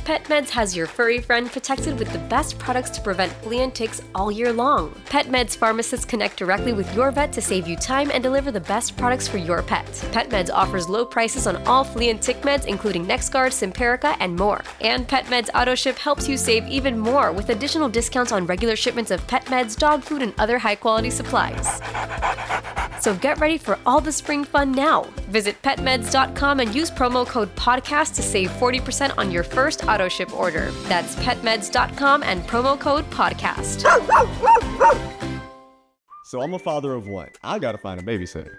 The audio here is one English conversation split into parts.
PetMeds has your furry friend protected with the best products to prevent flea and ticks all year long. PetMeds pharmacists connect directly with your vet to save you time and deliver the best products for your pet. PetMeds offers low prices on all flea and tick meds, including NexGard, Simparica, and more. And PetMeds AutoShip helps you save even more with additional discounts on regular shipments of pet meds, dog food, and other high quality supplies. So get ready for all the spring fun now. Visit petmeds.com and use promo code PODCAST to save 40% on your first auto ship order. That's petmeds.com and promo code PODCAST. So I'm a father of one. I gotta find a babysitter.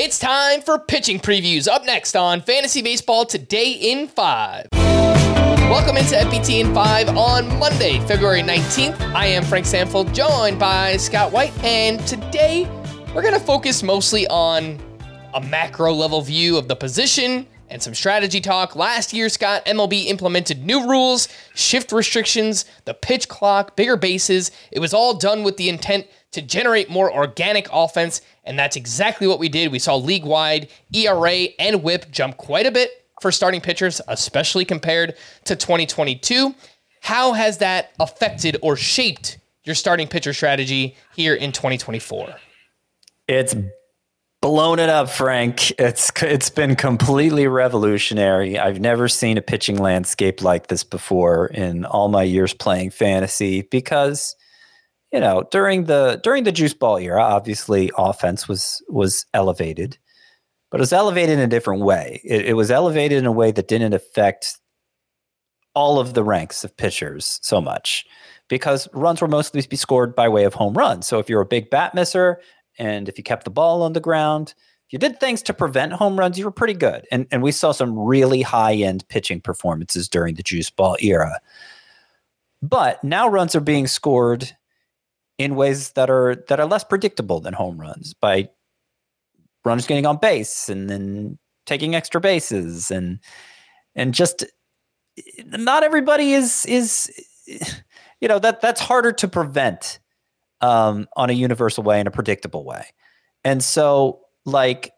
It's time for pitching previews. Up next on Fantasy Baseball Today in 5. Welcome into FBT in 5 on Monday, February 19th. I am Frank Stampfl, joined by Scott White, and today we're going to focus mostly on a macro level view of the position and some strategy talk. Last year, Scott, MLB implemented new rules, shift restrictions, the pitch clock, bigger bases. It was all done with the intent to generate more organic offense, and that's exactly what we did. We saw league wide ERA and whip jump quite a bit for starting pitchers, especially compared to 2022. How has that affected or shaped your starting pitcher strategy here in 2024? It's blown it up, Frank. It's it's been completely revolutionary. I've never seen a pitching landscape like this before in all my years playing fantasy because you know, during the during the juice ball era, obviously offense was was elevated, but it was elevated in a different way. It, it was elevated in a way that didn't affect all of the ranks of pitchers so much because runs were mostly be scored by way of home runs. So if you're a big bat misser and if you kept the ball on the ground, if you did things to prevent home runs, you were pretty good. And and we saw some really high end pitching performances during the juice ball era. But now runs are being scored in ways that are that are less predictable than home runs by runners getting on base and then taking extra bases and and just not everybody is is you know that that's harder to prevent um, on a universal way in a predictable way and so like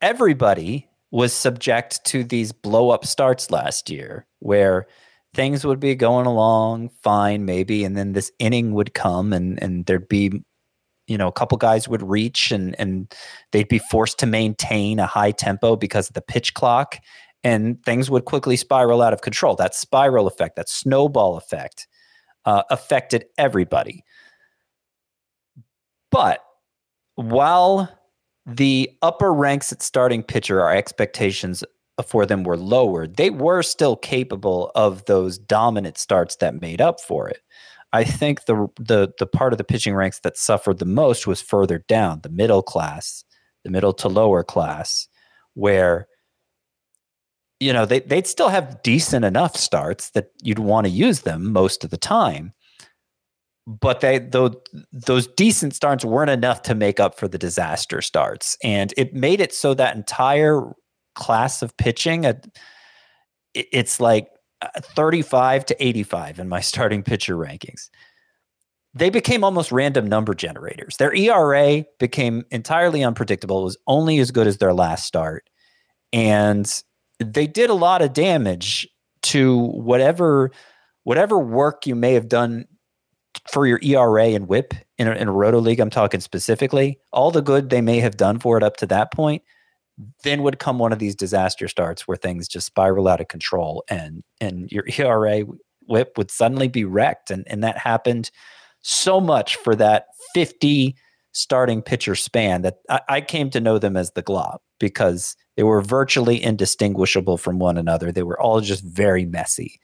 everybody was subject to these blow up starts last year where things would be going along fine, maybe, and then this inning would come, and and there'd be, you know, a couple guys would reach, and and they'd be forced to maintain a high tempo because of the pitch clock, and things would quickly spiral out of control. That spiral effect, that snowball effect, uh, affected everybody. But while the upper ranks at starting pitcher, our expectations for them were lowered, they were still capable of those dominant starts that made up for it. I think the the the part of the pitching ranks that suffered the most was further down, the middle class, the middle to lower class, where you know they they'd still have decent enough starts that you'd want to use them most of the time. But they those those decent starts weren't enough to make up for the disaster starts. And it made it so that entire class of pitching, it's like uh, 35 to 85 in my starting pitcher rankings. They became almost random number generators. Their ERA became entirely unpredictable. It was only as good as their last start. And they did a lot of damage to whatever whatever work you may have done for your ERA and whip in a, in a roto league, I'm talking specifically, all the good they may have done for it up to that point then would come one of these disaster starts where things just spiral out of control and and your ERA whip would suddenly be wrecked. And, and that happened so much for that 50 starting pitcher span that I, I came to know them as the glob because they were virtually indistinguishable from one another. They were all just very messy.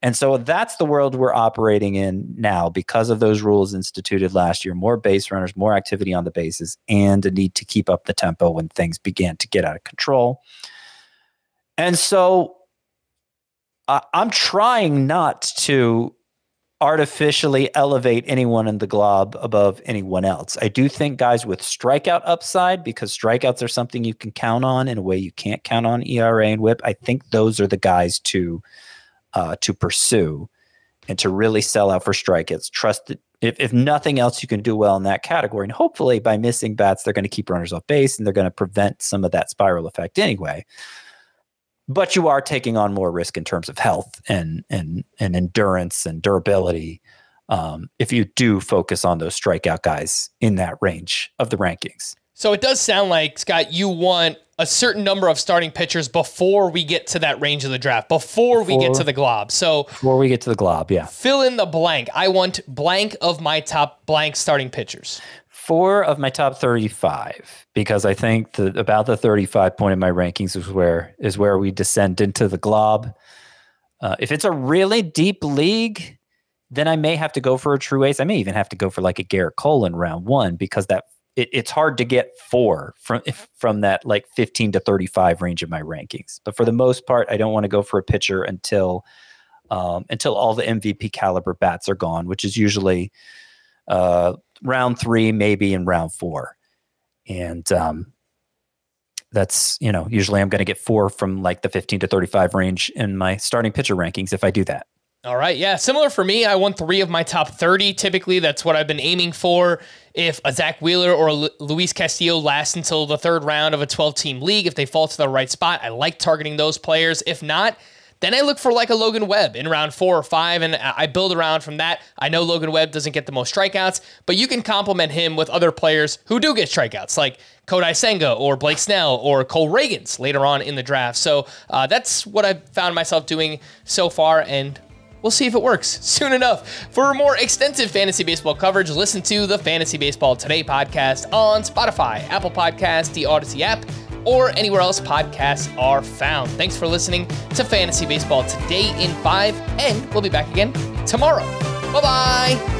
And so that's the world we're operating in now because of those rules instituted last year more base runners, more activity on the bases, and a need to keep up the tempo when things began to get out of control. And so I'm trying not to artificially elevate anyone in the glob above anyone else. I do think guys with strikeout upside, because strikeouts are something you can count on in a way you can't count on ERA and whip. I think those are the guys to uh, to pursue and to really sell out for strikeouts. Trust that if, if nothing else, you can do well in that category. And hopefully, by missing bats, they're going to keep runners off base and they're going to prevent some of that spiral effect anyway. But you are taking on more risk in terms of health and and and endurance and durability um, if you do focus on those strikeout guys in that range of the rankings. So it does sound like Scott, you want a certain number of starting pitchers before we get to that range of the draft, before, before we get to the glob. So before we get to the glob, yeah. Fill in the blank. I want blank of my top blank starting pitchers. Four of my top 35 because I think about the 35 point in my rankings is where is where we descend into the glob. Uh, if it's a really deep league, then I may have to go for a true ace. I may even have to go for like a Gerrit Cole in round one because that it, it's hard to get four from from that like 15 to 35 range of my rankings. But for the most part, I don't want to go for a pitcher until um, until all the MVP caliber bats are gone, which is usually uh, round three, maybe in round four. And um, that's you know usually I'm going to get four from like the 15 to 35 range in my starting pitcher rankings if I do that. All right. Yeah. Similar for me. I won three of my top 30. Typically, that's what I've been aiming for. If a Zack Wheeler or Luis Castillo lasts until the third round of a 12 team league, if they fall to the right spot, I like targeting those players. If not, then I look for like a Logan Webb in round four or five, and I build around from that. I know Logan Webb doesn't get the most strikeouts, but you can complement him with other players who do get strikeouts, like Kodai Senga or Blake Snell or Cole Ragans later on in the draft. So uh, that's what I've found myself doing so far, and We'll see if it works soon enough. For more extensive fantasy baseball coverage, listen to the Fantasy Baseball Today podcast on Spotify, Apple Podcast, the Audacy app, or anywhere else podcasts are found. Thanks for listening to Fantasy Baseball Today in 5, and we'll be back again tomorrow. Bye bye.